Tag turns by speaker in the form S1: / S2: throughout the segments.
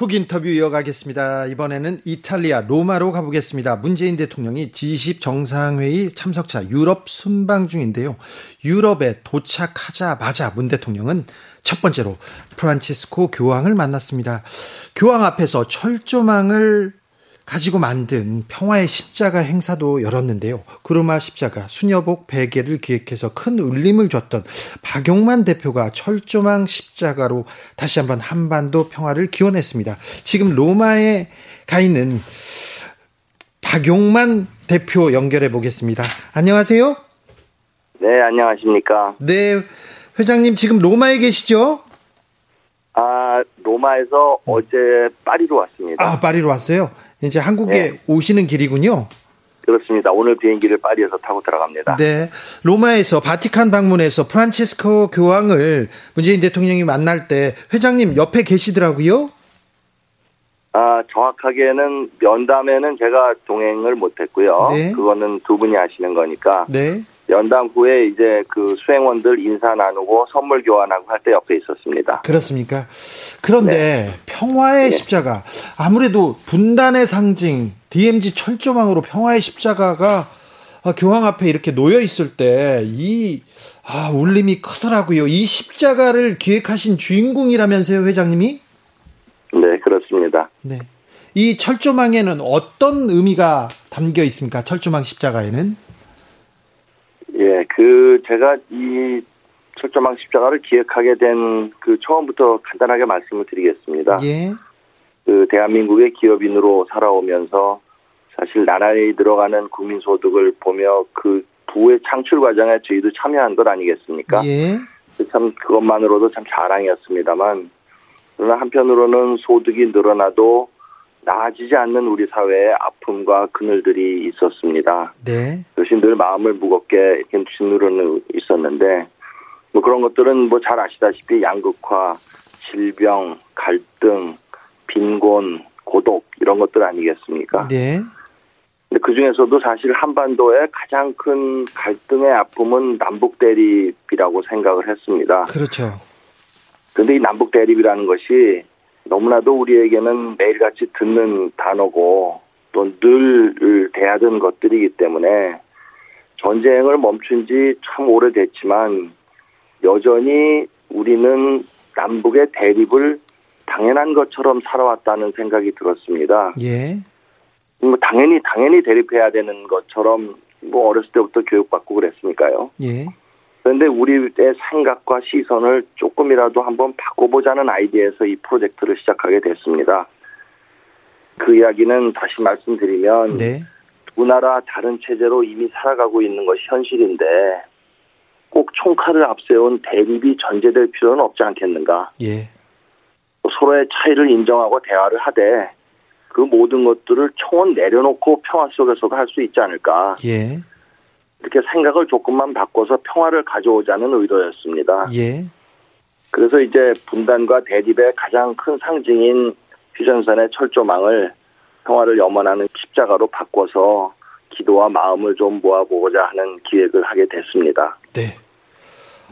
S1: 훅 인터뷰 이어가겠습니다. 이번에는 이탈리아 로마로 가보겠습니다. 문재인 대통령이 G20 정상회의 참석차 유럽 순방 중인데요. 유럽에 도착하자마자 문 대통령은 첫 번째로 프란치스코 교황을 만났습니다. 교황 앞에서 철조망을 가지고 만든 평화의 십자가 행사도 열었는데요. 구르마 십자가, 수녀복 베개를 기획해서 큰 울림을 줬던 박용만 대표가 철조망 십자가로 다시 한번 한반도 평화를 기원했습니다. 지금 로마에 가 있는 박용만 대표 연결해 보겠습니다. 안녕하세요.
S2: 네, 안녕하십니까.
S1: 네, 회장님 지금 로마에 계시죠?
S2: 아, 로마에서 어제 파리로 왔습니다.
S1: 아, 파리로 왔어요? 이제 한국에 네. 오시는 길이군요.
S2: 그렇습니다. 오늘 비행기를 파리에서 타고 들어갑니다.
S1: 네. 로마에서 바티칸 방문해서 프란치스코 교황을 문재인 대통령이 만날 때 회장님 옆에 계시더라고요.
S2: 아, 정확하게는 면담에는 제가 동행을 못 했고요. 네. 그거는 두 분이 하시는 거니까. 네. 연당 후에 이제 그 수행원들 인사 나누고 선물 교환하고 할 때 옆에 있었습니다.
S1: 그렇습니까? 그런데 네. 평화의 네. 십자가 아무래도 분단의 상징 DMZ 철조망으로 평화의 십자가가 교황 앞에 이렇게 놓여 있을 때 이 아, 울림이 크더라고요. 이 십자가를 기획하신 주인공이라면서요, 회장님이?
S2: 네, 그렇습니다. 네.
S1: 이 철조망에는 어떤 의미가 담겨 있습니까? 철조망 십자가에는?
S2: 예, 그 제가 이 철조망 십자가를 기획하게 된 그 처음부터 간단하게 말씀을 드리겠습니다. 예. 그 대한민국의 기업인으로 살아오면서 사실 나라에 들어가는 국민 소득을 보며 그 부의 창출 과정에 저희도 참여한 것 아니겠습니까? 예. 참 그것만으로도 참 자랑이었습니다만 그러나 한편으로는 소득이 늘어나도 나아지지 않는 우리 사회의 아픔과 그늘들이 있었습니다. 네. 그것이 늘 마음을 무겁게 짓누르는 있었는데 뭐 그런 것들은 뭐 잘 아시다시피 양극화, 질병, 갈등, 빈곤, 고독 이런 것들 아니겠습니까? 네. 근데 그 중에서도 사실 한반도의 가장 큰 갈등의 아픔은 남북 대립이라고 생각을 했습니다.
S1: 그렇죠.
S2: 그런데 이 남북 대립이라는 것이 너무나도 우리에게는 매일같이 듣는 단어고 또 늘 대하던 것들이기 때문에 전쟁을 멈춘 지 참 오래됐지만 여전히 우리는 남북의 대립을 당연한 것처럼 살아왔다는 생각이 들었습니다. 예. 뭐 당연히 당연히 대립해야 되는 것처럼 뭐 어렸을 때부터 교육받고 그랬으니까요. 예. 그런데 우리의 생각과 시선을 조금이라도 한번 바꿔보자는 아이디어에서 이 프로젝트를 시작하게 됐습니다. 그 이야기는 다시 말씀드리면 네. 두 나라 다른 체제로 이미 살아가고 있는 것이 현실인데 꼭 총칼을 앞세운 대립이 전제될 필요는 없지 않겠는가. 예. 서로의 차이를 인정하고 대화를 하되 그 모든 것들을 총은 내려놓고 평화 속에서도 할 수 있지 않을까. 예. 이렇게 생각을 조금만 바꿔서 평화를 가져오자는 의도였습니다. 예. 그래서 이제 분단과 대립의 가장 큰 상징인 휴전선의 철조망을 평화를 염원하는 십자가로 바꿔서 기도와 마음을 좀 모아보고자 하는 기획을 하게 됐습니다.
S1: 네.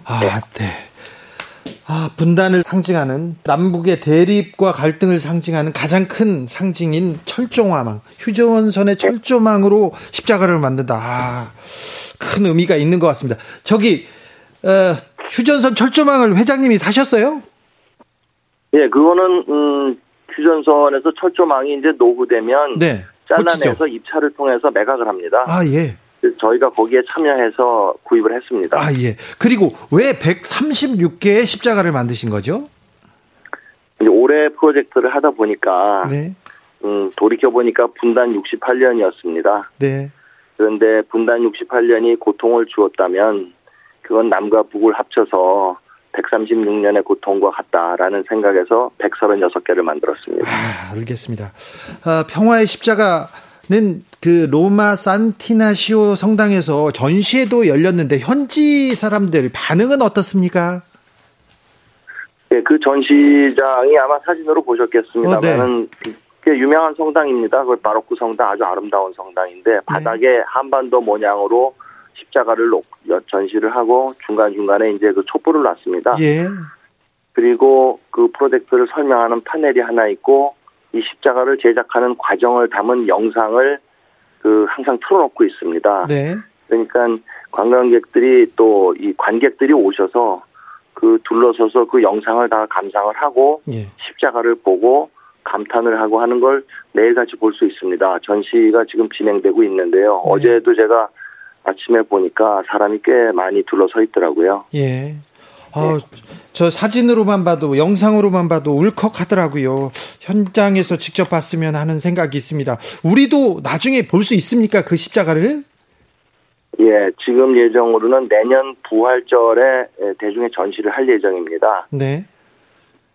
S1: 아, 네. 네. 아, 분단을 상징하는 남북의 대립과 갈등을 상징하는 가장 큰 상징인 철조망, 휴전선의 철조망으로 십자가를 만든다. 아, 큰 의미가 있는 것 같습니다. 저기 어, 휴전선 철조망을 회장님이 사셨어요?
S2: 예, 그거는 음, 휴전선에서 철조망이 이제 노후되면 네, 잘라내서 입찰을 통해서 매각을 합니다.
S1: 아 예.
S2: 저희가 거기에 참여해서 구입을 했습니다.
S1: 아 예. 그리고 왜 136개의 십자가를 만드신 거죠?
S2: 이제 올해 프로젝트를 하다 보니까 네. 음, 돌이켜 보니까 분단 68년이었습니다. 네. 그런데 분단 68년이 고통을 주었다면 그건 남과 북을 합쳐서 136년의 고통과 같다라는 생각에서 136개를 만들었습니다.
S1: 아, 알겠습니다. 아, 평화의 십자가 는그 로마 산티나시오 성당에서 전시회도 열렸는데 현지 사람들 반응은 어떻습니까?
S2: 네, 그 전시장이 아마 사진으로 보셨겠습니다만은 어, 네. 꽤 유명한 성당입니다. 그 바로크 성당 아주 아름다운 성당인데 네. 바닥에 네. 한반도 모양으로 십자가를 놓, 전시를 하고 중간 중간에 이제 그 촛불을 놨습니다. 예. 그리고 그 프로젝트를 설명하는 파넬이 하나 있고 이 십자가를 제작하는 과정을 담은 영상을 그 항상 틀어놓고 있습니다. 네. 그러니까 관광객들이 또 이 관객들이 오셔서 그 둘러서서 그 영상을 다 감상을 하고 예. 십자가를 보고 감탄을 하고 하는 걸 매일같이 볼 수 있습니다. 전시가 지금 진행되고 있는데요. 네. 어제도 제가 아침에 보니까 사람이 꽤 많이 둘러서 있더라고요.
S1: 예. 어, 저 사진으로만 봐도 영상으로만 봐도 울컥하더라고요. 현장에서 직접 봤으면 하는 생각이 있습니다. 우리도 나중에 볼 수 있습니까? 그 십자가를?
S2: 예, 지금 예정으로는 내년 부활절에 대중의 전시를 할 예정입니다.
S1: 네.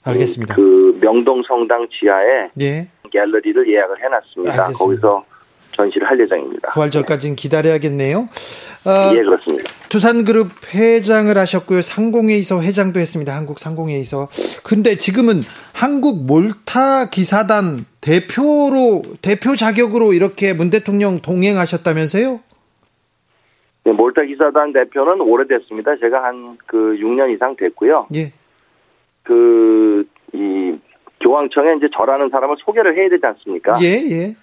S1: 알겠습니다.
S2: 그 명동 성당 지하에 예. 갤러리를 예약을 해놨습니다. 알겠습니다. 거기서 전시를 할 예정입니다.
S1: 부활절까지는 기다려야겠네요.
S2: 어, 예, 그렇습니다.
S1: 두산그룹 회장을 하셨고요. 상공회의소 회장도 했습니다. 한국 상공회의소. 근데 지금은 한국 몰타 기사단 대표로 대표 자격으로 이렇게 문 대통령 동행하셨다면서요?
S2: 네, 몰타 기사단 대표는 오래됐습니다. 제가 한 그 6년 이상 됐고요. 예. 그, 이, 교황청에 이제 저라는 사람을 소개를 해야 되지 않습니까?
S1: 예, 예.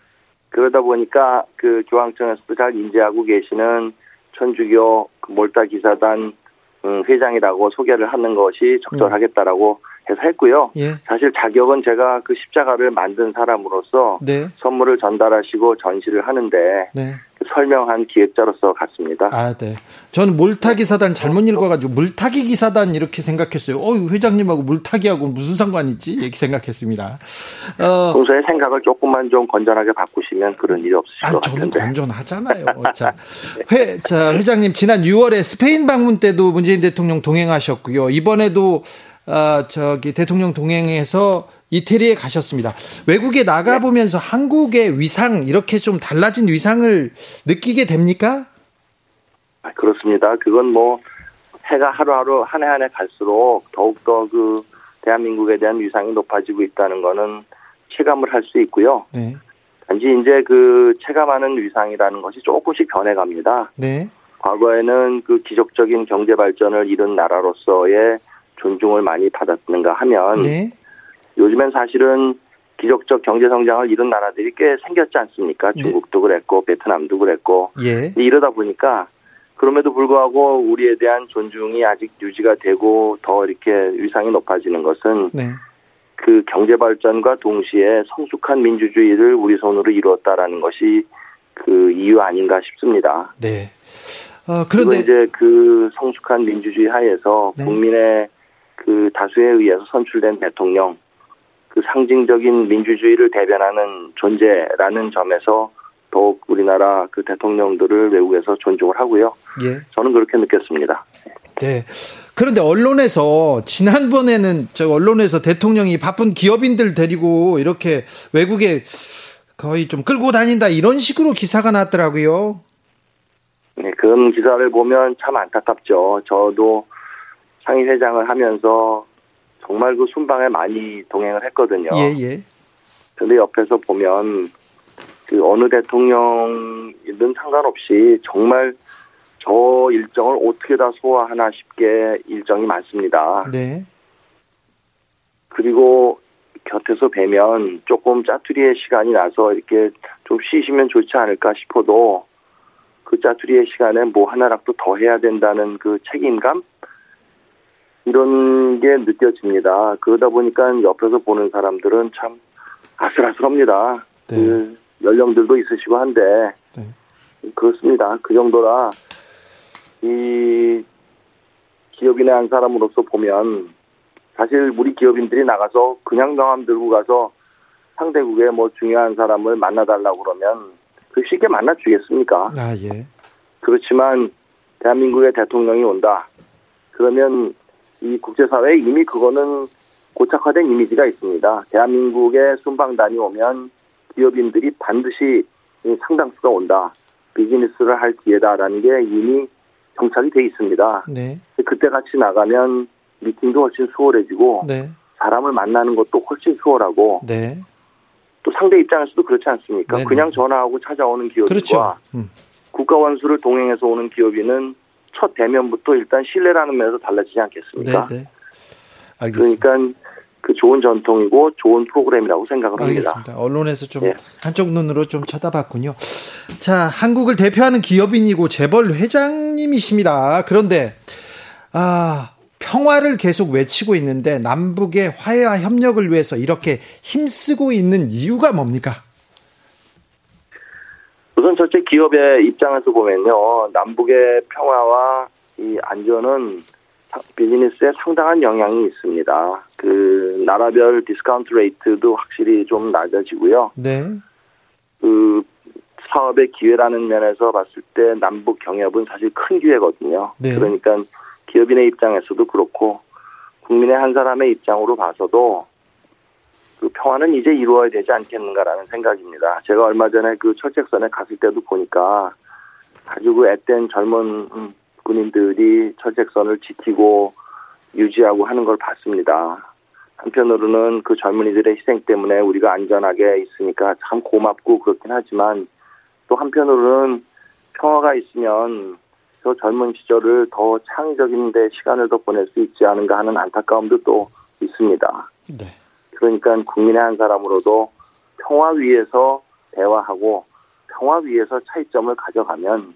S2: 그러다 보니까 그 교황청에서도 잘 인지하고 계시는 천주교 그 몰타 기사단 음, 회장이라고 소개를 하는 것이 적절하겠다라고 해서 했고요. 예. 사실 자격은 제가 그 십자가를 만든 사람으로서 네. 선물을 전달하시고 전시를 하는데 네. 설명한 기획자로서 갔습니다.
S1: 아, 네. 저는 물타기 사단 잘못 읽어가지고 물타기 기사단 이렇게 생각했어요. 어, 회장님하고 물타기하고 무슨 상관 있지? 이렇게 생각했습니다.
S2: 어, 평소에 생각을 조금만 좀 건전하게 바꾸시면 그런 일이 없으실 아, 것 같은데.
S1: 저는 건전하잖아요. 자, 회, 자, 회장님 지난 6월에 스페인 방문 때도 문재인 대통령 동행하셨고요. 이번에도 어, 저기 대통령 동행해서 이태리에 가셨습니다. 외국에 나가 보면서 네. 한국의 위상, 이렇게 좀 달라진 위상을 느끼게 됩니까?
S2: 아, 그렇습니다. 그건 뭐, 해가 하루하루 한 해 한 해 갈수록 더욱더 그 대한민국에 대한 위상이 높아지고 있다는 거는 체감을 할 수 있고요. 네. 단지 이제 그 체감하는 위상이라는 것이 조금씩 변해갑니다. 네. 과거에는 그 기적적인 경제 발전을 이룬 나라로서의 존중을 많이 받았는가 하면 네. 요즘엔 사실은 기적적 경제 성장을 이룬 나라들이 꽤 생겼지 않습니까? 네. 중국도 그랬고 베트남도 그랬고 예. 이러다 보니까 그럼에도 불구하고 우리에 대한 존중이 아직 유지가 되고 더 이렇게 위상이 높아지는 것은 네. 그 경제 발전과 동시에 성숙한 민주주의를 우리 손으로 이루었다라는 것이 그 이유 아닌가 싶습니다.
S1: 네.
S2: 어, 그런데 이제 그 성숙한 민주주의 하에서 네. 국민의 그 다수에 의해서 선출된 대통령 그 상징적인 민주주의를 대변하는 존재라는 점에서 더욱 우리나라 그 대통령들을 외국에서 존중을 하고요. 예. 저는 그렇게 느꼈습니다.
S1: 네. 그런데 언론에서 지난번에는 저 언론에서 대통령이 바쁜 기업인들 데리고 이렇게 외국에 거의 좀 끌고 다닌다 이런 식으로 기사가 났더라고요.
S2: 네, 그런 기사를 보면 참 안타깝죠. 저도 상임회장을 하면서 정말 그 순방에 많이 동행을 했거든요.
S1: 예, 예.
S2: 근데 옆에서 보면 그 어느 대통령이든 상관없이 정말 저 일정을 어떻게 다 소화하나 싶게 일정이 많습니다.
S1: 네.
S2: 그리고 곁에서 뵈면 조금 짜투리의 시간이 나서 이렇게 좀 쉬시면 좋지 않을까 싶어도 그 짜투리의 시간에 뭐 하나라도 더 해야 된다는 그 책임감 이런 게 느껴집니다. 그러다 보니까 옆에서 보는 사람들은 참 아슬아슬합니다. 네. 그 연령들도 있으시고 한데 네. 그렇습니다. 그 정도라 이 기업인의 한 사람으로서 보면 사실 우리 기업인들이 나가서 그냥 명함 들고 가서 상대국의 뭐 중요한 사람을 만나달라고 그러면 그 쉽게 만나 주겠습니까?
S1: 아 예.
S2: 그렇지만 대한민국의 대통령이 온다. 그러면 이 국제사회에 이미 그거는 고착화된 이미지가 있습니다. 대한민국에 순방단이 오면 기업인들이 반드시 상당수가 온다. 비즈니스를 할 기회다라는 게 이미 정착이 돼 있습니다. 네. 그때 같이 나가면 미팅도 훨씬 수월해지고 네. 사람을 만나는 것도 훨씬 수월하고 네. 또 상대 입장에서도 그렇지 않습니까? 네네. 그냥 전화하고 찾아오는 기업인과 그렇죠. 음. 국가 원수를 동행해서 오는 기업인은 첫 대면부터 일단 신뢰라는 면에서 달라지지 않겠습니까? 네네. 알겠습니다. 그러니까 그 좋은 전통이고 좋은 프로그램이라고 생각을
S1: 합니다. 알겠습니다. 언론에서 좀 네. 한쪽 눈으로 좀 쳐다봤군요. 자, 한국을 대표하는 기업인이고 재벌 회장님이십니다. 그런데 아, 평화를 계속 외치고 있는데 남북의 화해와 협력을 위해서 이렇게 힘쓰고 있는 이유가 뭡니까?
S2: 우선 첫째 기업의 입장에서 보면요. 남북의 평화와 이 안전은 비즈니스에 상당한 영향이 있습니다. 그 나라별 discount rate도 확실히 좀 낮아지고요. 네. 그 사업의 기회라는 면에서 봤을 때 남북 경협은 사실 큰 기회거든요. 네. 그러니까 기업인의 입장에서도 그렇고 국민의 한 사람의 입장으로 봐서도 그 평화는 이제 이루어야 되지 않겠는가라는 생각입니다. 제가 얼마 전에 그 철책선에 갔을 때도 보니까 아주 그 앳된 젊은 군인들이 철책선을 지키고 유지하고 하는 걸 봤습니다. 한편으로는 그 젊은이들의 희생 때문에 우리가 안전하게 있으니까 참 고맙고 그렇긴 하지만 또 한편으로는 평화가 있으면 저 젊은 시절을 더 창의적인 데 시간을 더 보낼 수 있지 않은가 하는 안타까움도 또 있습니다. 네. 그러니까 국민의 한 사람으로도 평화 위에서 대화하고 평화 위에서 차이점을 가져가면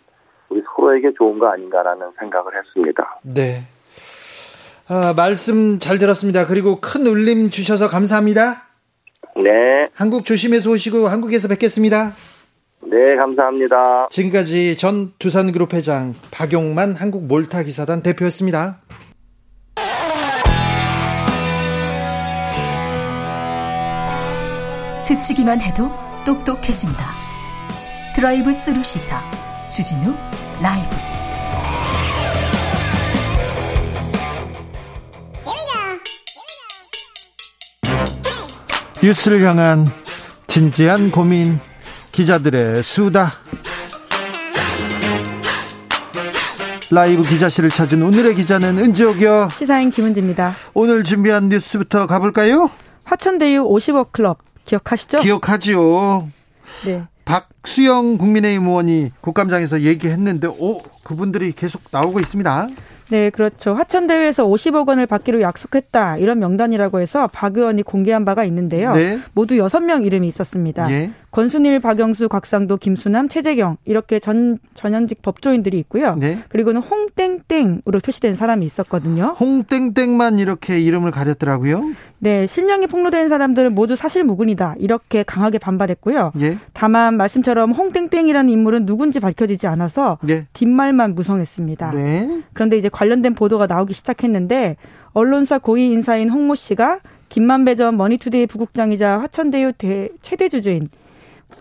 S2: 우리 서로에게 좋은 거 아닌가라는 생각을 했습니다.
S1: 네. 아, 말씀 잘 들었습니다. 그리고 큰 울림 주셔서 감사합니다.
S2: 네.
S1: 한국 조심해서 오시고 한국에서 뵙겠습니다.
S2: 네, 감사합니다.
S1: 지금까지 전 두산그룹 회장 박용만 한국 몰타 기사단 대표였습니다.
S3: 스치기만 해도 똑똑해진다. 드라이브 스루 시사 주진우 라이브.
S1: 뉴스를 향한 진지한 고민 기자들의 수다. 라이브 기자실을 찾은 오늘의 기자는 은지옥이요.
S4: 시사인 김은지입니다.
S1: 오늘 준비한 뉴스부터 가볼까요?
S4: 화천대유 50억 클럽 기억하시죠?
S1: 기억하지요. 네. 박수영 국민의힘 의원이 국감장에서 얘기했는데, 오, 그분들이 계속 나오고 있습니다.
S4: 네, 그렇죠. 화천대유에서 50억 원을 받기로 약속했다. 이런 명단이라고 해서 박 의원이 공개한 바가 있는데요. 네. 모두 6명 이름이 있었습니다. 예. 권순일, 박영수, 곽상도, 김수남, 최재경 이렇게 전 전현직 법조인들이 있고요. 네. 그리고는 홍땡땡으로 표시된 사람이 있었거든요.
S1: 홍땡땡만 이렇게 이름을 가렸더라고요.
S4: 네, 실명이 폭로된 사람들은 모두 사실무근이다. 이렇게 강하게 반발했고요. 예. 다만 말씀처럼 홍땡땡이라는 인물은 누군지 밝혀지지 않아서 예. 뒷말만 무성했습니다. 네. 그런데 이제 관련된 보도가 나오기 시작했는데 언론사 고위 인사인 홍 모 씨가 김만배 전 머니투데이 부국장이자 화천대유 대, 최대 주주인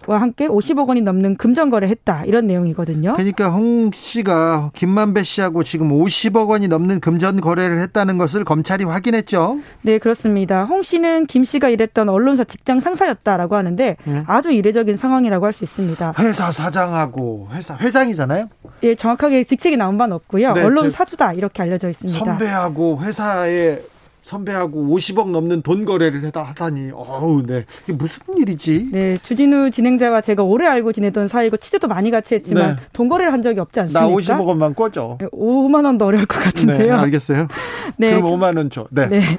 S4: 와 함께 50억 원이 넘는 금전 거래했다 이런 내용이거든요.
S1: 그러니까 홍 씨가 김만배 씨하고 지금 50억 원이 넘는 금전 거래를 했다는 것을 검찰이 확인했죠.
S4: 네 그렇습니다. 홍 씨는 김 씨가 일했던 언론사 직장 상사였다라고 하는데 네. 아주 이례적인 상황이라고 할 수 있습니다.
S1: 회사 사장하고 회사 회장이잖아요.
S4: 예 정확하게 직책이 나온 바는 없고요. 네, 언론 사주다 이렇게 알려져 있습니다.
S1: 선배하고 회사에 선배하고 50억 넘는 돈 거래를 해다 하다니 어우 네 이게 무슨 일이지?
S4: 네 주진우 진행자와 제가 오래 알고 지내던 사이고 치즈도 많이 같이 했지만 네. 돈 거래를 한 적이 없지 않습니까?
S1: 나 50억 원만 꿔줘.
S4: 5만 원도 어려울 것 같은데요.
S1: 네, 알겠어요. 네, 그럼 5만 원 줘. 네. 네.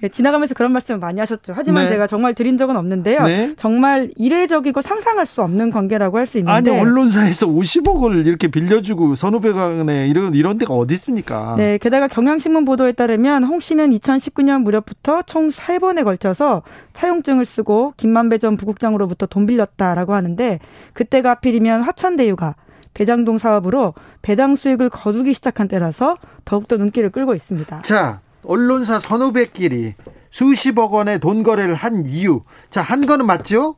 S4: 네, 지나가면서 그런 말씀 많이 하셨죠. 하지만 네. 제가 정말 드린 적은 없는데요. 네. 정말 이례적이고 상상할 수 없는 관계라고 할 수 있는데
S1: 아니 언론사에서 50억을 이렇게 빌려주고 선후배간에 이런 이런 데가 어디 있습니까?
S4: 네, 게다가 경향신문 보도에 따르면 홍 씨는 2019년 무렵부터 총 3번에 걸쳐서 차용증을 쓰고 김만배 전 부국장으로부터 돈 빌렸다라고 하는데 그때가 하필이면 화천대유가 대장동 사업으로 배당 수익을 거두기 시작한 때라서 더욱더 눈길을 끌고 있습니다.
S1: 자, 언론사 선후배끼리 수십억 원의 돈 거래를 한 이유. 자, 한 거는 맞죠?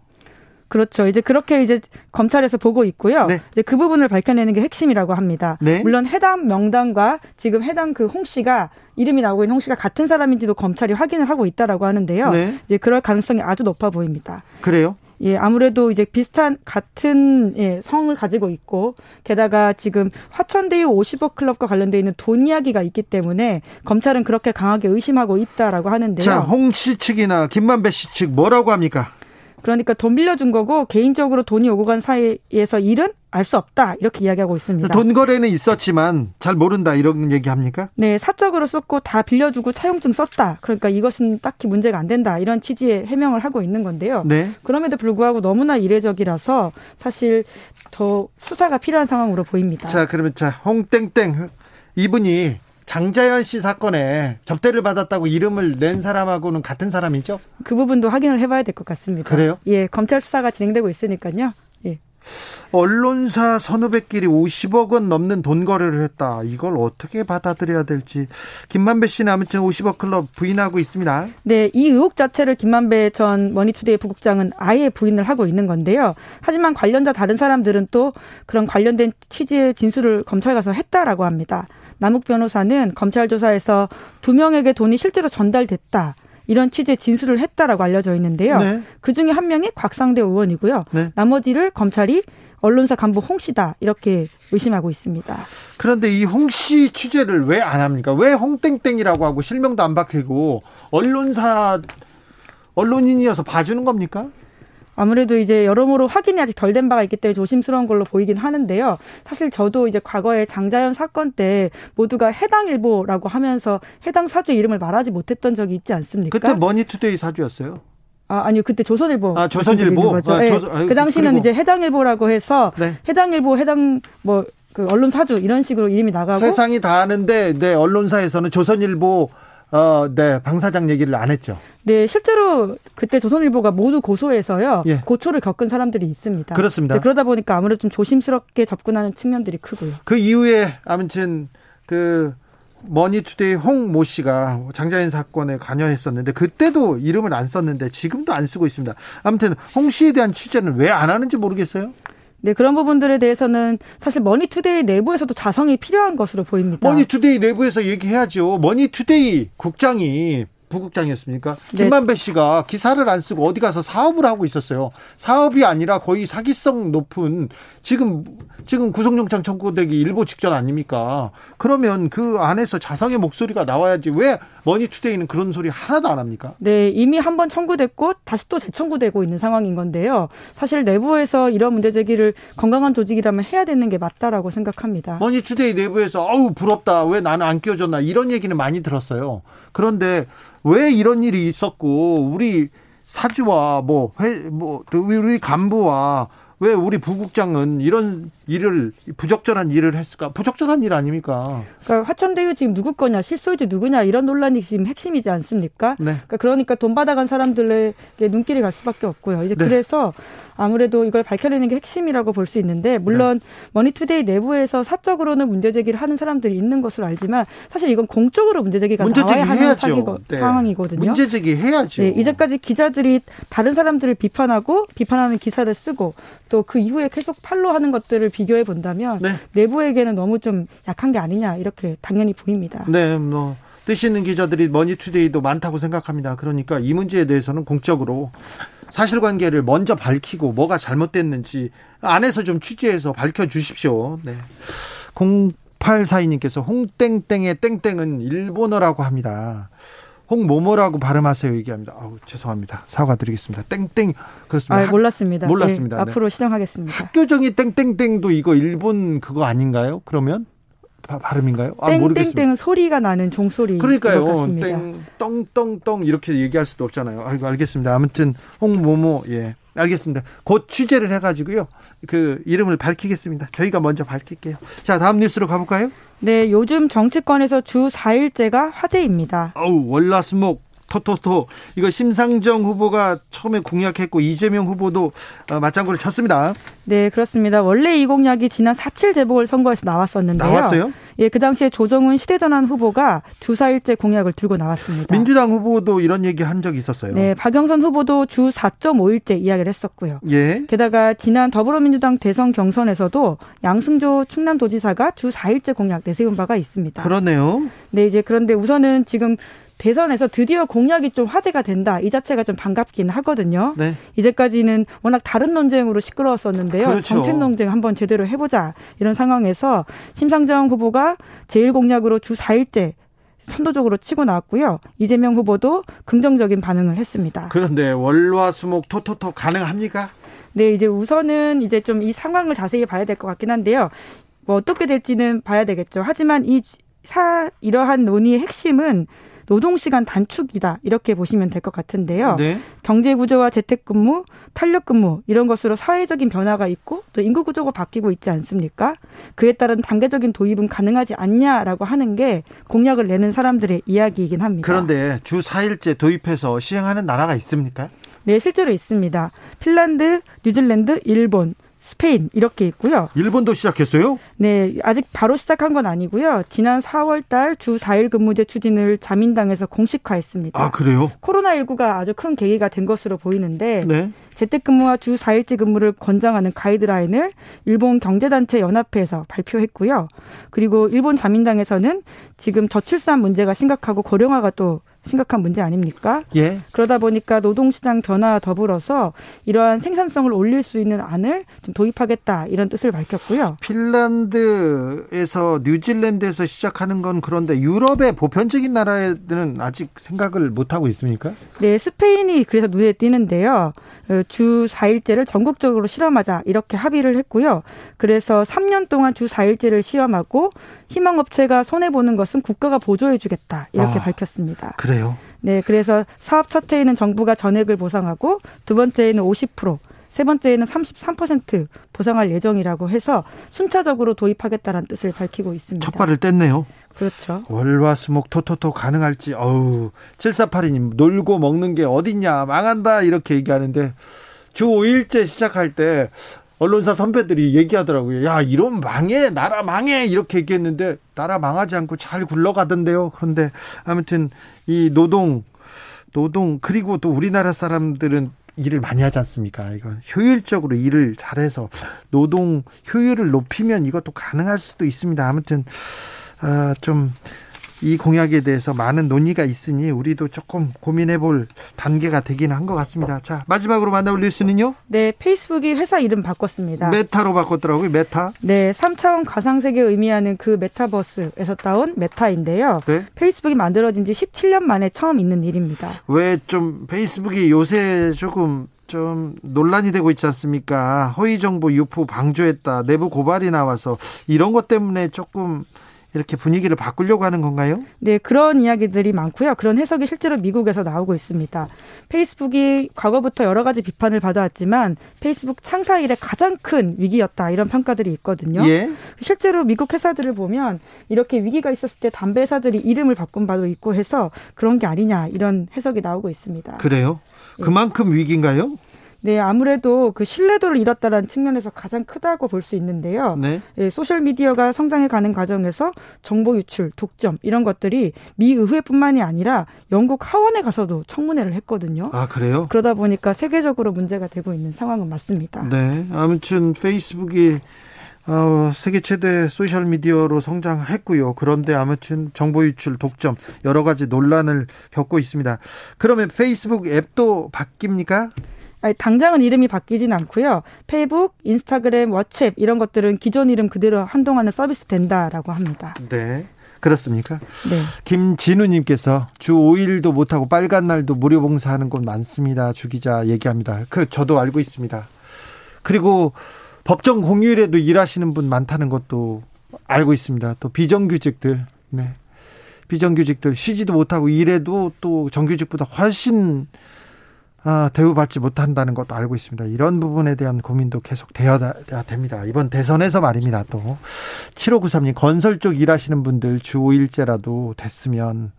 S4: 그렇죠. 이제 그렇게 이제 검찰에서 보고 있고요. 네. 이제 그 부분을 밝혀내는 게 핵심이라고 합니다. 네. 물론 해당 명단과 지금 해당 그 홍 씨가 이름이 나오고 있는 홍 씨가 같은 사람인지도 검찰이 확인을 하고 있다라고 하는데요. 네. 이제 그럴 가능성이 아주 높아 보입니다.
S1: 그래요?
S4: 예, 아무래도 이제 비슷한 같은 예, 성을 가지고 있고 게다가 지금 화천대유 50억 클럽과 관련돼 있는 돈 이야기가 있기 때문에 검찰은 그렇게 강하게 의심하고 있다라고 하는데요.
S1: 자, 홍 씨 측이나 김만배 씨 측 뭐라고 합니까?
S4: 그러니까 돈 빌려준 거고 개인적으로 돈이 오고 간 사이에서 일은 알 수 없다 이렇게 이야기하고 있습니다.
S1: 돈 거래는 있었지만 잘 모른다 이런 얘기합니까?
S4: 네, 사적으로 썼고 다 빌려주고 차용증 썼다. 그러니까 이것은 딱히 문제가 안 된다 이런 취지의 해명을 하고 있는 건데요. 네. 그럼에도 불구하고 너무나 이례적이라서 사실 더 수사가 필요한 상황으로 보입니다.
S1: 자, 그러면 자 홍땡땡 이분이 장자연 씨 사건에 접대를 받았다고 이름을 낸 사람하고는 같은 사람이죠?
S4: 그 부분도 확인을 해봐야 될 것 같습니다.
S1: 그래요?
S4: 예, 검찰 수사가 진행되고 있으니까요. 예.
S1: 언론사 선후배끼리 50억 원 넘는 돈 거래를 했다. 이걸 어떻게 받아들여야 될지. 김만배 씨는 아무튼 50억 클럽 부인하고 있습니다.
S4: 네, 이 의혹 자체를 김만배 전 머니투데이 부국장은 아예 부인을 하고 있는 건데요. 하지만 관련자 다른 사람들은 또 그런 관련된 취지의 진술을 검찰 가서 했다라고 합니다. 남욱 변호사는 검찰 조사에서 두 명에게 돈이 실제로 전달됐다. 이런 취지의 진술을 했다라고 알려져 있는데요. 네. 그 중에 한 명이 곽상대 의원이고요. 네. 나머지를 검찰이 언론사 간부 홍 씨다 이렇게 의심하고 있습니다.
S1: 그런데 이 홍 씨 취재를 왜 안 합니까? 왜 홍땡땡이라고 하고 실명도 안 밝히고 언론사 언론인이어서 봐주는 겁니까?
S4: 아무래도 이제 여러모로 확인이 아직 덜 된 바가 있기 때문에 조심스러운 걸로 보이긴 하는데요. 사실 저도 이제 과거에 장자연 사건 때 모두가 해당 일보라고 하면서 해당 사주 이름을 말하지 못했던 적이 있지 않습니까?
S1: 그때 머니투데이 사주였어요.
S4: 아, 아니요. 그때 조선일보.
S1: 아, 조선일보.
S4: 아, 네. 조선, 아, 그 당시는 그리고. 이제 해당일보라고 해서 네. 해당일보 해당 뭐 그 언론 사주 이런 식으로 이름이 나가고
S1: 세상이 다 아는데 네, 언론사에서는 조선일보 어, 네, 방 사장 얘기를 안 했죠.
S4: 네, 실제로 그때 조선일보가 모두 고소해서요. 예. 고초를 겪은 사람들이 있습니다.
S1: 그렇습니다.
S4: 네, 그러다 보니까 아무래도 좀 조심스럽게 접근하는 측면들이 크고요.
S1: 그 이후에 아무튼 그 머니투데이 홍 모 씨가 장자연 사건에 관여했었는데 그때도 이름을 안 썼는데 지금도 안 쓰고 있습니다. 아무튼 홍 씨에 대한 취재는 왜 안 하는지 모르겠어요.
S4: 네, 그런 부분들에 대해서는 사실 머니투데이 내부에서도 자성이 필요한 것으로 보입니다.
S1: 머니투데이 내부에서 얘기해야죠. 머니투데이 국장이 부국장이었습니까? 네. 김만배 씨가 기사를 안 쓰고 어디 가서 사업을 하고 있었어요. 사업이 아니라 거의 사기성 높은 지금 지금 구속영장 청구되기 일보 직전 아닙니까? 그러면 그 안에서 자성의 목소리가 나와야지 왜 머니투데이는 그런 소리 하나도 안 합니까?
S4: 네, 이미 한 번 청구됐고 다시 또 재청구되고 있는 상황인 건데요. 사실 내부에서 이런 문제 제기를 건강한 조직이라면 해야 되는 게 맞다라고 생각합니다.
S1: 머니투데이 내부에서 어우 부럽다. 왜 나는 안 끼워줬나 이런 얘기는 많이 들었어요. 그런데 왜 이런 일이 있었고 우리 사주와 뭐 회 뭐 우리 간부와 왜 우리 부국장은 이런 일을 부적절한 일을 했을까? 부적절한 일 아닙니까?
S4: 그러니까 화천대유 지금 누구 거냐, 실소유주 누구냐 이런 논란이 지금 핵심이지 않습니까? 네. 그러니까, 그러니까 돈 받아간 사람들에게 눈길이 갈 수밖에 없고요. 이제 네. 그래서 아무래도 이걸 밝혀내는 게 핵심이라고 볼 수 있는데 물론 네. 머니투데이 내부에서 사적으로는 문제 제기를 하는 사람들이 있는 것으로 알지만 사실 이건 공적으로 문제 제기가 문제 나와야 하는 사안이고, 네. 상황이거든요.
S1: 문제 제기 해야죠. 네,
S4: 이제까지 기자들이 다른 사람들을 비판하고 비판하는 기사를 쓰고 또 그 이후에 계속 follow하는 것들을 비교해 본다면 네. 내부에게는 너무 좀 약한 게 아니냐 이렇게 당연히 보입니다.
S1: 네, 뭐 뜻 있는 기자들이 머니투데이도 많다고 생각합니다. 그러니까 이 문제에 대해서는 공적으로 사실관계를 먼저 밝히고 뭐가 잘못됐는지 안에서 좀 취재해서 밝혀 주십시오. 네. 0842님께서 홍땡땡의 땡땡은 일본어라고 합니다. 홍모모라고 발음하세요 얘기합니다. 아우 죄송합니다. 사과드리겠습니다. 땡땡 그렇습니다.
S4: 아, 몰랐습니다.
S1: 몰랐습니다.
S4: 네, 앞으로 실행하겠습니다.
S1: 학교정이 땡땡땡도 이거 일본 그거 아닌가요? 그러면 바, 발음인가요?
S4: 아, 땡땡땡은 소리가 나는 종소리.
S1: 그러니까요. 땡, 떵떵떵 이렇게 얘기할 수도 없잖아요. 아이고, 알겠습니다. 아무튼, 홍모모, 예. 알겠습니다. 곧 취재를 해가지고요. 그 이름을 밝히겠습니다. 저희가 먼저 밝힐게요. 자, 다음 뉴스로 가볼까요?
S4: 네, 요즘 정치권에서 주 4일째가 화제입니다.
S1: 어우, 월화수목 토토토 이거 심상정 후보가 처음에 공약했고 이재명 후보도 어, 맞장구를 쳤습니다.
S4: 네, 그렇습니다. 원래 이 공약이 지난 4.7 재보궐 선거에서 나왔었는데요.
S1: 나왔어요?
S4: 예, 그 당시에 조정훈 시대전환 후보가 주사일제 공약을 들고 나왔습니다.
S1: 민주당 후보도 이런 얘기 한 적이 있었어요.
S4: 네, 박영선 후보도 주 4.5일제 이야기를 했었고요.
S1: 예.
S4: 게다가 지난 더불어민주당 대선 경선에서도 양승조 충남도지사가 주 4일제 공약 내세운 바가 있습니다.
S1: 그러네요.
S4: 네, 이제 그런데 우선은 지금 대선에서 드디어 공약이 좀 화제가 된다. 이 자체가 좀 반갑긴 하거든요. 네. 이제까지는 워낙 다른 논쟁으로 시끄러웠었는데요. 그렇죠. 정책 논쟁 한번 제대로 해보자. 이런 상황에서 심상정 후보가 제일 공약으로 주 4일제 선도적으로 치고 나왔고요. 이재명 후보도 긍정적인 반응을 했습니다.
S1: 그런데 월화수목 토토토 가능합니까?
S4: 네, 이제 우선은 이제 좀 이 상황을 자세히 봐야 될 것 같긴 한데요. 뭐 어떻게 될지는 봐야 되겠죠. 하지만 이 사, 이러한 논의의 핵심은 노동시간 단축이다 이렇게 보시면 될 것 같은데요. 네. 경제 구조와 재택근무, 탄력근무 이런 것으로 사회적인 변화가 있고 또 인구 구조가 바뀌고 있지 않습니까? 그에 따른 단계적인 도입은 가능하지 않냐라고 하는 게 공약을 내는 사람들의 이야기이긴 합니다.
S1: 그런데 주 4일제 도입해서 시행하는 나라가 있습니까?
S4: 네, 실제로 있습니다. 핀란드, 뉴질랜드, 일본, 스페인 이렇게 있고요.
S1: 일본도 시작했어요?
S4: 네, 아직 바로 시작한 건 아니고요. 지난 4월 달 주 4일 근무제 추진을 자민당에서 공식화했습니다.
S1: 아, 그래요?
S4: 코로나19가 아주 큰 계기가 된 것으로 보이는데 네. 재택근무와 주 4일제 근무를 권장하는 가이드라인을 일본 경제단체 연합회에서 발표했고요. 그리고 일본 자민당에서는 지금 저출산 문제가 심각하고 고령화가 또 심각한 문제 아닙니까? 예. 그러다 보니까 노동시장 변화와 더불어서 이러한 생산성을 올릴 수 있는 안을 좀 도입하겠다 이런 뜻을 밝혔고요.
S1: 핀란드에서 뉴질랜드에서 시작하는 건 그런데 유럽의 보편적인 나라들은 아직 생각을 못 하고 있습니까?
S4: 네, 스페인이 그래서 눈에 띄는데요. 어, 주 4일제를 전국적으로 실험하자 이렇게 합의를 했고요. 그래서 3년 동안 주 4일제를 시험하고 희망업체가 손해 보는 것은 국가가 보조해 주겠다 이렇게 아, 밝혔습니다.
S1: 그래 요?
S4: 네, 그래서 사업 첫 해에는 정부가 전액을 보상하고 두 번째에는 50%, 세 번째에는 33% 보상할 예정이라고 해서 순차적으로 도입하겠다는 뜻을 밝히고 있습니다.
S1: 첫 발을 뗐네요.
S4: 그렇죠.
S1: 월화수목 토토토 가능할지 어우 7482님 놀고 먹는 게 어딨냐 망한다 이렇게 얘기하는데 주 5일째 시작할 때 언론사 선배들이 얘기하더라고요. 야, 이런 망해, 나라 망해, 이렇게 얘기했는데, 나라 망하지 않고 잘 굴러가던데요. 그런데, 아무튼, 이 노동, 노동, 그리고 또 우리나라 사람들은 일을 많이 하지 않습니까? 이거 효율적으로 일을 잘해서 노동 효율을 높이면 이것도 가능할 수도 있습니다. 아무튼, 아, 좀 이 공약에 대해서 많은 논의가 있으니 우리도 조금 고민해 볼 단계가 되기는 한 것 같습니다. 자, 마지막으로 만나볼 뉴스는요?
S4: 네, 페이스북이 회사 이름 바꿨습니다.
S1: 메타로 바꿨더라고요, 메타.
S4: 네, 3차원 가상세계 의미하는 그 메타버스에서 따온 메타인데요. 네? 페이스북이 만들어진 지 17년 만에 처음 있는 일입니다.
S1: 왜 좀 페이스북이 요새 조금 좀 논란이 되고 있지 않습니까? 허위 정보 유포 방조했다, 내부 고발이 나와서 이런 것 때문에 조금 이렇게 분위기를 바꾸려고 하는 건가요?
S4: 네, 그런 이야기들이 많고요. 그런 해석이 실제로 미국에서 나오고 있습니다. 페이스북이 과거부터 여러 가지 비판을 받아왔지만 페이스북 창사 이래 가장 큰 위기였다 이런 평가들이 있거든요. 예. 실제로 미국 회사들을 보면 이렇게 위기가 있었을 때 담배 회사들이 이름을 바꾼 바도 있고 해서 그런 게 아니냐 이런 해석이 나오고 있습니다.
S1: 그래요? 예. 그만큼 예. 위기인가요?
S4: 네, 아무래도 그 신뢰도를 잃었다는 측면에서 가장 크다고 볼 수 있는데요. 네. 예, 소셜 미디어가 성장해 가는 과정에서 정보 유출, 독점 이런 것들이 미 의회뿐만이 아니라 영국 하원에 가서도 청문회를 했거든요.
S1: 아 그래요?
S4: 그러다 보니까 세계적으로 문제가 되고 있는 상황은 맞습니다.
S1: 네, 아무튼 페이스북이 어, 세계 최대 소셜 미디어로 성장했고요. 그런데 아무튼 정보 유출, 독점 여러 가지 논란을 겪고 있습니다. 그러면 페이스북 앱도 바뀝니까?
S4: 아니, 당장은 이름이 바뀌진 않고요. 페이스북, 인스타그램, 왓츠앱 이런 것들은 기존 이름 그대로 한동안은 서비스 된다라고 합니다.
S1: 네. 그렇습니까? 네. 김진우님께서 주 5일도 못하고 빨간 날도 무료 봉사하는 곳 많습니다. 주 기자 얘기합니다. 그 저도 알고 있습니다. 그리고 법정 공휴일에도 일하시는 분 많다는 것도 알고 있습니다. 또 비정규직들, 네. 비정규직들 쉬지도 못하고 일해도 또 정규직보다 훨씬 아, 대우받지 못한다는 것도 알고 있습니다. 이런 부분에 대한 고민도 계속 되어야 됩니다. 이번 대선에서 말입니다. 또 7593님 건설 쪽 일하시는 분들 주 5일제라도 됐으면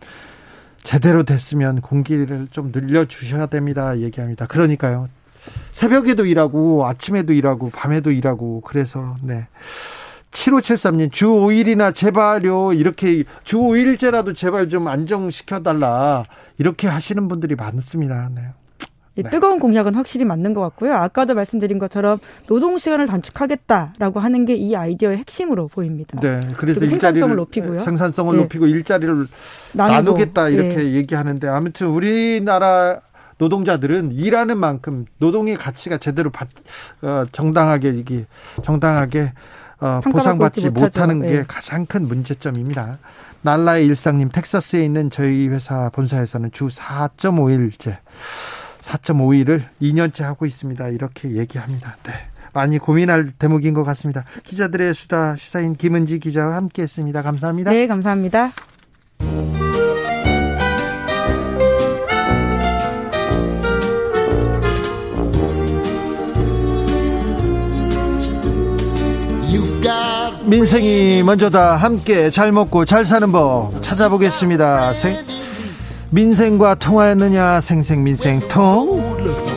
S1: 제대로 됐으면 공기를 좀 늘려 주셔야 됩니다. 얘기합니다. 그러니까요. 새벽에도 일하고 아침에도 일하고 밤에도 일하고 그래서 네. 7573님, 주 5일이나 제발요, 이렇게, 주 5일째라도 제발 좀 안정시켜달라. 이렇게 하시는 분들이 많습니다. 네.
S4: 네. 뜨거운 공약은 확실히 맞는 것 같고요. 아까도 말씀드린 것처럼 노동 시간을 단축하겠다라고 하는 게 이 아이디어의 핵심으로 보입니다.
S1: 네, 그래서 생산성을 높이고요. 생산성을 네. 높이고 일자리를 나누고. 나누겠다 이렇게 네. 얘기하는데 아무튼 우리나라 노동자들은 일하는 만큼 노동의 가치가 제대로 받, 어, 정당하게 이게 정당하게 어, 보상받지 못하는 게 네. 가장 큰 문제점입니다. 날라의 일상님 텍사스에 있는 저희 회사 본사에서는 주 4.5일째 4.5일을 2년째 하고 있습니다. 이렇게 얘기합니다. 네. 많이 고민할 대목인 것 같습니다. 기자들의 수다 시사인 김은지 기자와 함께 했습니다. 감사합니다.
S4: 네, 감사합니다.
S1: 민생이 먼저다 함께 잘 먹고 잘 사는 법 찾아보겠습니다. 생, 민생과 통하였느냐 생생민생통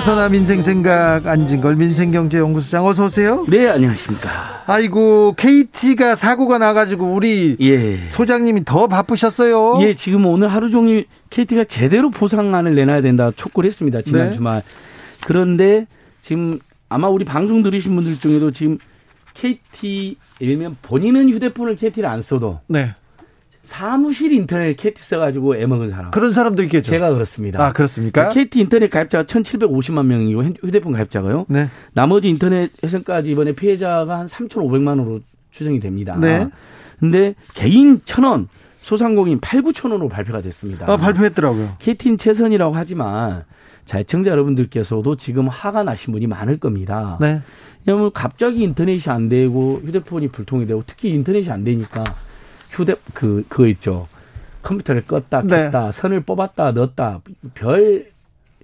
S1: 선아 민생생각 안진걸 민생경제연구소장 어서 오세요.
S5: 네 안녕하십니까.
S1: 아이고 KT가 사고가 나가지고 우리 예. 소장님이 더 바쁘셨어요.
S5: 예 지금 오늘 하루 종일 KT가 제대로 보상안을 내놔야 된다 촉구를 했습니다 지난 네. 주말. 그런데 지금 아마 우리 방송 들으신 분들 중에도 지금 KT 들면 본인은 휴대폰을 KT를 안 써도 네. 사무실 인터넷 KT 써가지고 애먹은 사람.
S1: 그런 사람도 있겠죠.
S5: 제가 그렇습니다.
S1: 아, 그렇습니까?
S5: KT 인터넷 가입자가 1,750만 명이고 휴대폰 가입자가요. 네. 나머지 인터넷 회선까지 이번에 피해자가 한 3,500만 원으로 추정이 됩니다. 네. 근데 개인 천원 소상공인 8, 9천 원으로 발표가 됐습니다.
S1: 아, 발표했더라고요.
S5: KT는 최선이라고 하지만 자, 애청자 여러분들께서도 지금 화가 나신 분이 많을 겁니다. 네. 왜냐하면 갑자기 인터넷이 안 되고 휴대폰이 불통이 되고 특히 인터넷이 안 되니까 휴대 그 그거 있죠. 컴퓨터를 껐다 네. 켰다 네. 선을 뽑았다 넣었다 별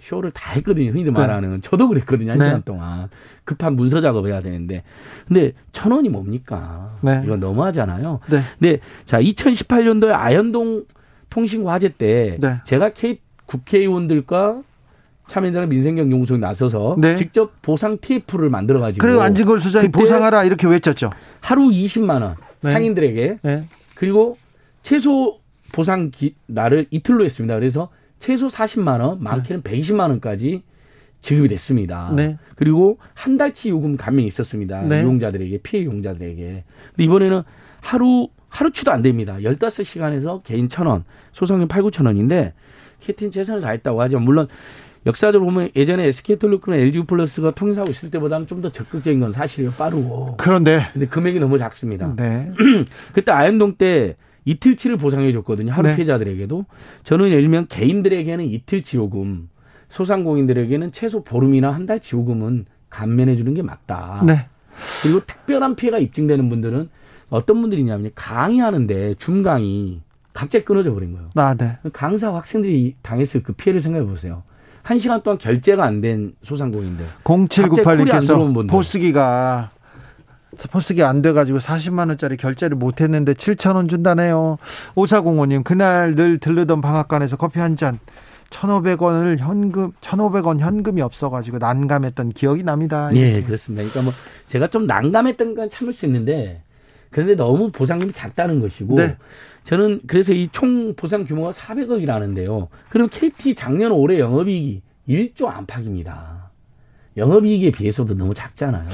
S5: 쇼를 다 했거든요. 흔히들 네. 말하는 저도 그랬거든요. 한 네. 시간 동안 급한 문서 작업해야 되는데 근데 천 원이 뭡니까? 네. 이건 너무하잖아요. 네. 근데 자 2018년도에 아현동 통신 화재 때 네. 제가 K 국회의원들과 참여인단 민생경 연구소에 나서서 네. 직접 보상 TF를 만들어 가지고
S1: 그리고 안진걸 소장이 보상하라 이렇게 외쳤죠.
S5: 하루 20만 원 네. 상인들에게 네. 그리고 최소 보상 기, 날을 이틀로 했습니다. 그래서 최소 40만 원, 많게는 120만 원까지 지급이 됐습니다. 네. 그리고 한 달치 요금 감면이 있었습니다. 네. 이용자들에게 피해 이용자들에게. 근데 이번에는 하루 하루치도 안 됩니다. 15시간에서 개인 1,000원, 소상인 8, 9천 원인데 캐틴 최선을 다했다고 하죠. 물론 역사적으로 보면 예전에 SK텔레콤 LG 플러스가 통신사고 있을 때보다는 좀 더 적극적인 건 사실이에요. 빠르고.
S1: 그런데.
S5: 근데 금액이 너무 작습니다. 네. 그때 아현동 때 이틀치를 보상해 줬거든요. 하루 네. 피해자들에게도. 저는 예를 들면 개인들에게는 이틀치 요금, 소상공인들에게는 최소 보름이나 한 달치 요금은 감면해 주는 게 맞다. 네. 그리고 특별한 피해가 입증되는 분들은 어떤 분들이냐면 강의하는데 중강의 갑자기 끊어져 버린 거예요. 아, 네. 강사 학생들이 당했을 그 피해를 생각해 보세요. 한 시간 동안 결제가 안 된 소상공인들.
S1: 0798님께서 포스기가 포스기 안 돼가지고 40만 원짜리 결제를 못했는데 7천 원 준다네요. 5405님 그날 늘 들르던 방앗간에서 커피 한 잔 1,500원을 현금 1,500원 현금이 없어 가지고 난감했던 기억이 납니다.
S5: 예, 네, 그렇습니다. 그러니까 뭐 제가 좀 난감했던 건 참을 수 있는데 그런데 너무 보상금이 작다는 것이고 네. 저는 그래서 이 총 보상 규모가 400억이라는데요. 그럼 KT 작년 올해 영업이익이 1조 안팎입니다. 영업이익에 비해서도 너무 작잖아요.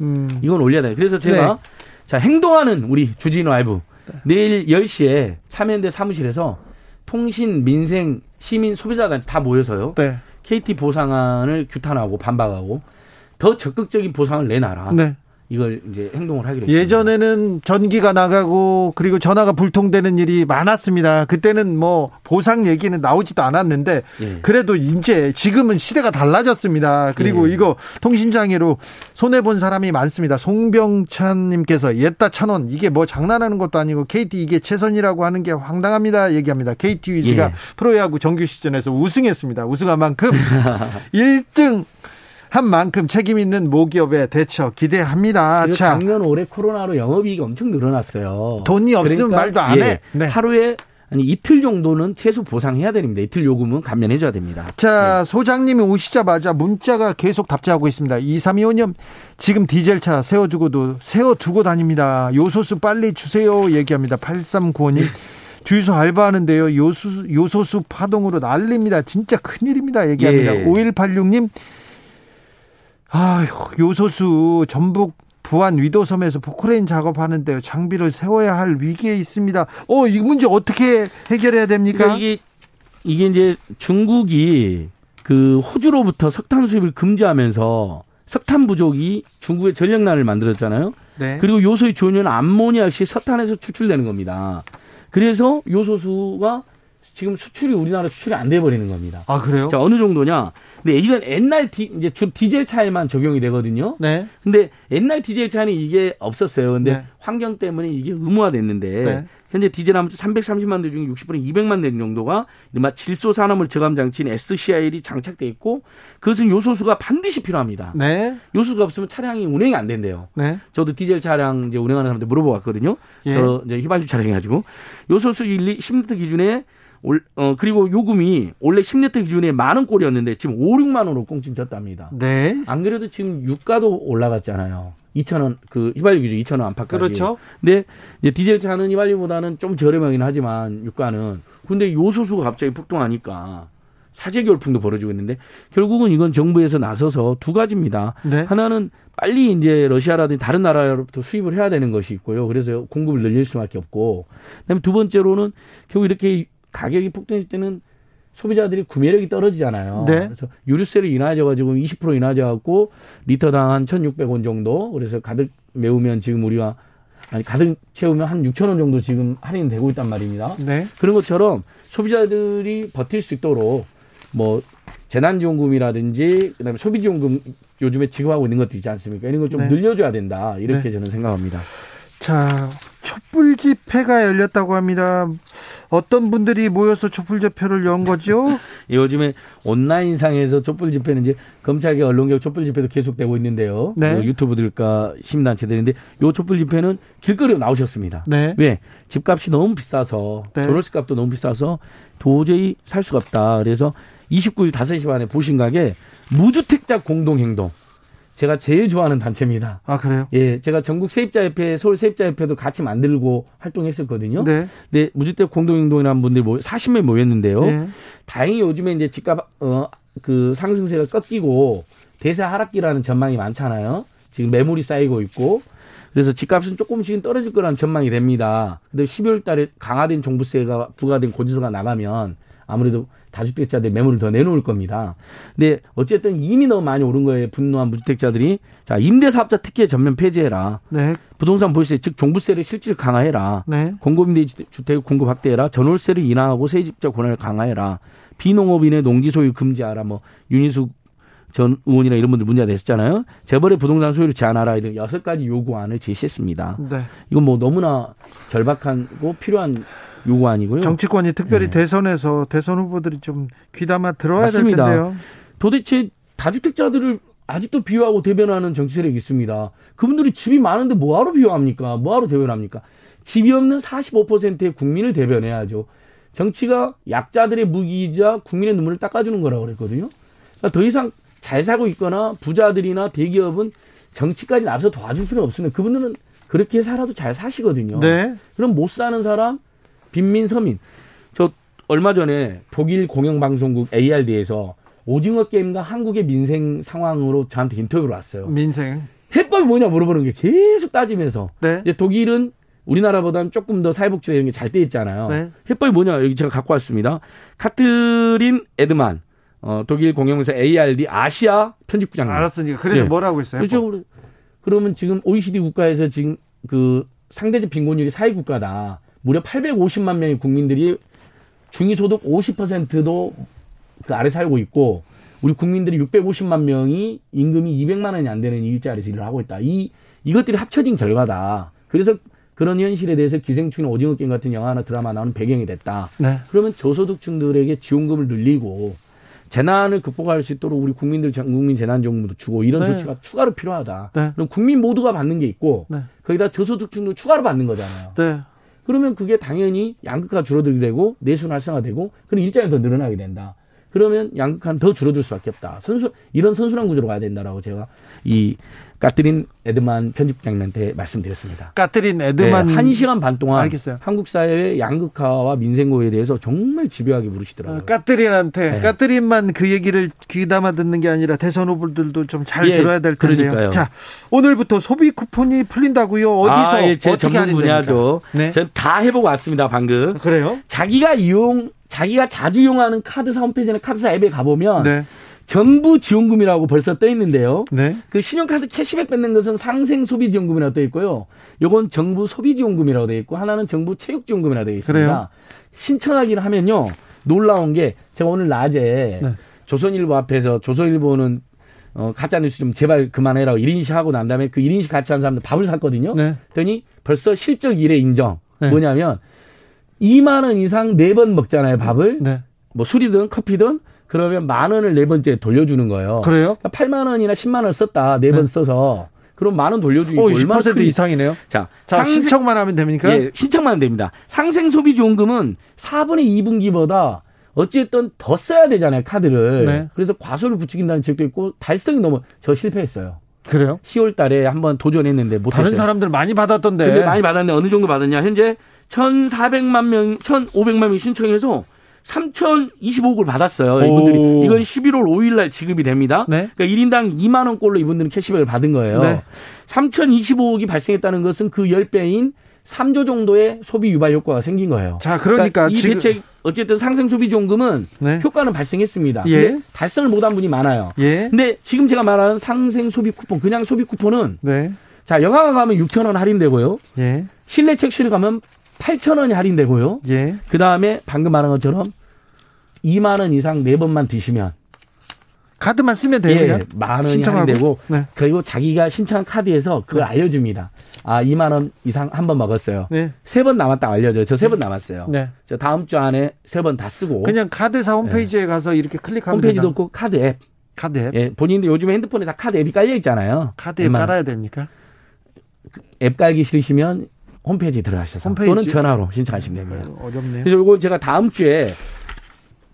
S5: 음. 이건 올려야 돼요. 그래서 제가 네. 자 행동하는 우리 주진우 라이브 네. 내일 10시에 참여연대 사무실에서 통신, 민생, 시민, 소비자단체 다 모여서요. 네. KT 보상안을 규탄하고 반박하고 더 적극적인 보상을 내놔라. 네. 이걸 이제 행동을 하기로
S1: 했습니다. 예전에는 전기가 나가고 그리고 전화가 불통되는 일이 많았습니다. 그때는 뭐 보상 얘기는 나오지도 않았는데 예. 그래도 이제 지금은 시대가 달라졌습니다. 그리고 예. 이거 통신 장애로 손해 본 사람이 많습니다. 송병찬 님께서 옛다 천원 이게 뭐 장난하는 것도 아니고 KT 이게 최선이라고 하는 게 황당합니다. 얘기합니다. KT 위즈가 예. 프로야구 정규 시즌에서 우승했습니다. 우승한 만큼 1등 한 만큼 책임 있는 모기업의 대처 기대합니다.
S5: 자, 작년 올해 코로나로 영업이익이 엄청 늘어났어요.
S1: 돈이 없으면 그러니까, 말도 안 예, 해.
S5: 네. 하루에 아니 이틀 정도는 최소 보상해야 됩니다. 이틀 요금은 감면해 줘야 됩니다.
S1: 자, 네. 소장님이 오시자마자 문자가 계속 답장하고 있습니다. 2325년 지금 디젤차 세워 두고도 세워 두고 다닙니다. 요소수 빨리 주세요 얘기합니다. 8395님. 주유소 알바하는데요. 요수, 요소수 파동으로 난립니다. 진짜 큰일입니다. 얘기합니다. 예. 5186님. 아휴, 요소수 전북 부안 위도섬에서 포크레인 작업하는데요. 장비를 세워야 할 위기에 있습니다. 어, 이 문제 어떻게 해결해야 됩니까?
S5: 그러니까 이게 이게 이제 중국이 그 호주로부터 석탄 수입을 금지하면서 석탄 부족이 중국의 전력난을 만들었잖아요. 네. 그리고 요소의 조류는 암모니아 역시 석탄에서 추출되는 겁니다. 그래서 요소수가 지금 수출이 우리나라 수출이 안 돼 버리는 겁니다.
S1: 아 그래요?
S5: 자 어느 정도냐? 근데 이건 옛날 디, 이제 주 디젤 차에만 적용이 되거든요. 네. 근데 옛날 디젤 차는 이게 없었어요. 근데 네. 환경 때문에 이게 의무화됐는데 네. 현재 디젤 하면 330만 대 중에 60%는 200만 대 정도가 이른바 질소 산화물 저감 장치인 SCIL이 장착돼 있고 그것은 요소수가 반드시 필요합니다. 네. 요소가 없으면 차량이 운행이 안 된대요. 네. 저도 디젤 차량 이제 운행하는 사람한테 물어보았거든요. 예. 저 이제 휘발유 차량 해 가지고 요소수 1, 10리터 기준에 올, 어, 그리고 요금이 원래 10리터 기준에 만 원 꼴이었는데 지금 5, 6만 원으로 꽁칭됐답니다. 네. 안 그래도 지금 유가도 올라갔잖아요. 2,000원, 그 휘발유 기준 2,000원 안팎까지.
S1: 그렇죠.
S5: 근데 이제 디젤 차는 휘발유보다는 좀 저렴하긴 하지만 유가는. 근데 요소수가 갑자기 폭등하니까 사재 열풍도 벌어지고 있는데 결국은 이건 정부에서 나서서 두 가지입니다. 네. 하나는 빨리 이제 러시아라든지 다른 나라로부터 수입을 해야 되는 것이 있고요. 그래서 공급을 늘릴 수밖에 없고. 그다음에 두 번째로는 결국 이렇게 가격이 폭등했을 때는 소비자들이 구매력이 떨어지잖아요. 네. 그래서 유류세를 인하져 가지고 20% 인하져 갖고 리터당 한 1,600원 정도. 그래서 가득 메우면 지금 우리가 아니 가득 채우면 한 6천 원 정도 지금 할인 되고 있단 말입니다. 네. 그런 것처럼 소비자들이 버틸 수 있도록 뭐 재난지원금이라든지 그다음에 소비지원금 요즘에 지급하고 있는 것도 있지 않습니까? 이런 걸좀 네. 늘려줘야 된다 이렇게 네. 저는 생각합니다.
S1: 자 촛불 집회가 열렸다고 합니다. 어떤 분들이 모여서 촛불 집회를 연 거죠?
S5: 요즘에 온라인상에서 촛불 집회는 이제 검찰개 언론개혁 촛불 집회도 계속되고 있는데요. 네. 그 유튜브들과 시민단체들인데 요 촛불 집회는 길거리로 나오셨습니다. 네. 왜? 집값이 너무 비싸서 네. 전월세 값도 너무 비싸서 도저히 살 수가 없다. 그래서 29일 5시 반에 보신 가게 무주택자 공동행동 제가 제일 좋아하는 단체입니다.
S1: 아 그래요?
S5: 예, 제가 전국 세입자협회, 서울 세입자협회도 같이 만들고 활동했었거든요. 네. 네, 무주택 공동행동이라는 분들이 모 40명 모였는데요. 네. 다행히 요즘에 이제 집값 어 그 상승세가 꺾이고 대세 하락기라는 전망이 많잖아요. 지금 매물이 쌓이고 있고 그래서 집값은 조금씩은 떨어질 거라는 전망이 됩니다. 근데 12월 달에 강화된 종부세가 부과된 고지서가 나가면 아무래도 다주택자들 매물을 더 내놓을 겁니다. 근데 어쨌든 이미 너무 많이 오른 거예요. 분노한 무주택자들이. 자, 임대사업자 특혜 전면 폐지해라. 네. 부동산 보유세 즉 종부세를 실질 강화해라. 네. 공급임대 주택 공급 확대해라. 전월세를 인하하고 세집자 권한을 강화해라. 비농업인의 농지 소유 금지하라. 뭐 윤희숙 전 의원이나 이런 분들 문제가 됐었잖아요. 재벌의 부동산 소유를 제한하라 이런 여섯 가지 요구안을 제시했습니다. 네. 이건 뭐 너무나 절박하고 필요한 요구 아니고요.
S1: 정치권이 특별히 네. 대선에서 대선 후보들이 좀 귀담아 들어야 맞습니다. 될 텐데요.
S5: 도대체 다주택자들을 아직도 비호하고 대변하는 정치 세력이 있습니다. 그분들이 집이 많은데 뭐하러 비호합니까? 뭐하러 대변합니까? 집이 없는 45%의 국민을 대변해야죠. 정치가 약자들의 무기이자 국민의 눈물을 닦아주는 거라고 그랬거든요. 그러니까 더 이상 잘 살고 있거나 부자들이나 대기업은 정치까지 나서 도와줄 필요 없으면 그분들은 그렇게 살아도 잘 사시거든요. 네. 그럼 못 사는 사람, 빈민 서민. 저 얼마 전에 독일 공영방송국 ARD에서 오징어 게임과 한국의 민생 상황으로 저한테 인터뷰를 왔어요.
S1: 민생.
S5: 해법이 뭐냐 물어보는 게 계속 따지면서. 네. 이제 독일은 우리나라보다는 조금 더 사회복지나 이런 게 잘 돼 있잖아요. 네. 해법이 뭐냐 여기 제가 갖고 왔습니다. 카트린 에드만 어, 독일 공영회사 ARD 아시아 편집부장님.
S1: 알았으니까 그래서 네. 뭐라고 했어요?
S5: 그렇죠. 그러면 지금 OECD 국가에서 지금 그 상대적 빈곤율이 사회 국가다. 무려 850만 명의 국민들이 중위소득 50%도 그 아래 살고 있고 우리 국민들이 650만 명이 임금이 200만 원이 안 되는 일자리에서 일을 하고 있다. 이 이것들이 합쳐진 결과다. 그래서 그런 현실에 대해서 기생충 오징어 게임 같은 영화나 드라마 나오는 배경이 됐다. 네. 그러면 저소득층들에게 지원금을 늘리고 재난을 극복할 수 있도록 우리 국민들 국민 재난 정부도 주고 이런 네. 조치가 추가로 필요하다. 네. 그럼 국민 모두가 받는 게 있고 네. 거기다 저소득층도 추가로 받는 거잖아요. 네. 그러면 그게 당연히 양극화가 줄어들게 되고 내수는 활성화되고 그럼 일자리는 더 늘어나게 된다. 그러면 양극화는 더 줄어들 수밖에 없다. 선수 이런 선순환 구조로 가야 된다라고 제가 이 까트린 에드만 편집장님한테 말씀드렸습니다.
S1: 까트린 에드만
S5: 네, 한 시간 반 동안 알겠어요. 한국 사회의 양극화와 민생고에 대해서 정말 집요하게 물으시더라고요. 어,
S1: 까트린한테 네. 까트린만 그 얘기를 귀담아 듣는 게 아니라 대선 후보들도 좀잘 예, 들어야 될 텐데요. 그러니까요. 자, 오늘부터 소비 쿠폰이 풀린다고요. 어디서 아, 예, 제 어떻게 전문 분야죠.
S5: 네. 저는 다 해보고 왔습니다. 방금.
S1: 그래요?
S5: 자기가 이용 자기가 자주 이용하는 카드사 홈페이지나 카드사 앱에 가보면. 네. 정부 지원금이라고 벌써 떠 있는데요. 네. 그 신용카드 캐시백 뺏는 것은 상생 소비 지원금이라고 떠 있고요. 요건 정부 소비 지원금이라고 돼 있고 하나는 정부 체육 지원금이라고 돼 있습니다. 그래요? 신청하기를 하면요. 놀라운 게 제가 오늘 낮에 네. 조선일보 앞에서 조선일보는 어, 가짜 뉴스 좀 제발 그만해라고 1인시 하고 난 다음에 그 1인시 같이 한 사람들 밥을 샀거든요. 네. 그랬더니 벌써 실적 1회 인정. 네. 뭐냐면 2만 원 이상 4번 먹잖아요, 밥을. 네. 뭐 술이든 커피든 그러면 만 원을 네 번째 돌려주는 거예요.
S1: 그래요?
S5: 그러니까 8만 원이나 10만 원 썼다 네번 네. 써서 그럼 만 원 돌려주기 어,
S1: 얼마나 10% 큰... 이상이네요.
S5: 자,
S1: 자 상생... 신청만 하면 됩니까?
S5: 예, 신청만 하면 됩니다. 상생 소비 지원금은 4분의 2분기보다 어찌됐든 더 써야 되잖아요 카드를. 네. 그래서 과소를 부추긴다는 지역도 있고 달성이 너무 저 실패했어요.
S1: 그래요?
S5: 10월 달에 한번 도전했는데 못
S1: 다른 사람들 많이 받았던데.
S5: 근데 많이 받았는데 어느 정도 받았냐? 현재 1,400만 명, 1,500만 명이 신청해서 3,025억을 받았어요. 이분들이. 이건 11월 5일 날 지급이 됩니다. 네? 그러니까 1인당 2만 원꼴로 이분들은 캐시백을 받은 거예요. 네. 3,025억이 발생했다는 것은 그 10배인 3조 정도의 소비 유발 효과가 생긴 거예요.
S1: 자, 그러니까, 그러니까
S5: 이 지금... 대책 어쨌든 상생 소비 지원금은 네. 효과는 발생했습니다. 예. 달성을 못한 분이 많아요. 예. 근데 지금 제가 말하는 상생 소비 쿠폰, 그냥 소비 쿠폰은 네. 자, 영화관 가면 6천 원 할인되고요. 예. 실내 책실을 가면 8천 원이 할인되고요. 예. 그 다음에 방금 말한 것처럼 2만 원 이상 네 번만 드시면
S1: 카드만 쓰면 돼요. 예,
S5: 만 원이 할인되고 네. 그리고 자기가 신청한 카드에서 그걸 네. 알려줍니다. 아 2만 원 이상 한 번 먹었어요. 네. 세번 남았다 알려줘요. 저 세 번 남았어요. 네. 저 다음 주 안에 세 번 다 쓰고
S1: 그냥 카드사 홈페이지에 네. 가서 이렇게 클릭하면
S5: 홈페이지도 없고 카드 앱.
S1: 카드 앱.
S5: 예, 본인도 요즘에 핸드폰에 다 카드 앱이 깔려 있잖아요.
S1: 카드 앱 깔아야 됩니까?
S5: 앱 깔기 싫으시면 홈페이지 들어가셔서 홈페이지? 또는 전화로 신청하시면 됩니다.
S1: 어렵네요.
S5: 그래서 이거 제가 다음 주에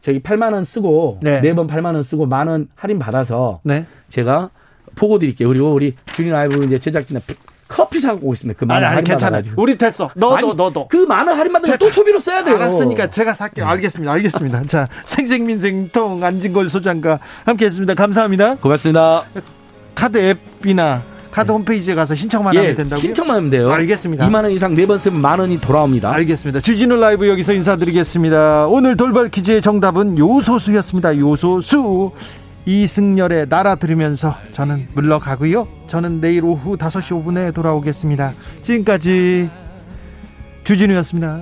S5: 저기 8만 원 쓰고 네번 8만 원 쓰고 만 원 할인 받아서 네. 제가 보고 드릴게요. 그리고 우리 주진우 라이브 이제 제작진에 커피 사고 있습니다. 그 많은 할인 괜찮아. 받아가지고.
S1: 우리 됐어. 너도 너도.
S5: 그 많은 할인 받으면 또 소비로 써야 돼요.
S1: 알았으니까 제가 살게요. 알겠습니다. 알겠습니다. 자, 생생민생통 안진걸 소장과 함께했습니다. 감사합니다.
S5: 고맙습니다.
S1: 카드 앱이나 카드 네. 홈페이지에 가서 신청만 예, 하면 된다고요?
S5: 신청만 하면 돼요.
S1: 알겠습니다.
S5: 2만 원 이상 네 번 쓰면 만 원이 돌아옵니다.
S1: 알겠습니다. 주진우 라이브 여기서 인사드리겠습니다. 오늘 돌발 퀴즈의 정답은 요소수였습니다. 요소수. 이승열의 나라 들으면서 저는 물러가고요. 저는 내일 오후 5시 5분에 돌아오겠습니다. 지금까지 주진우였습니다.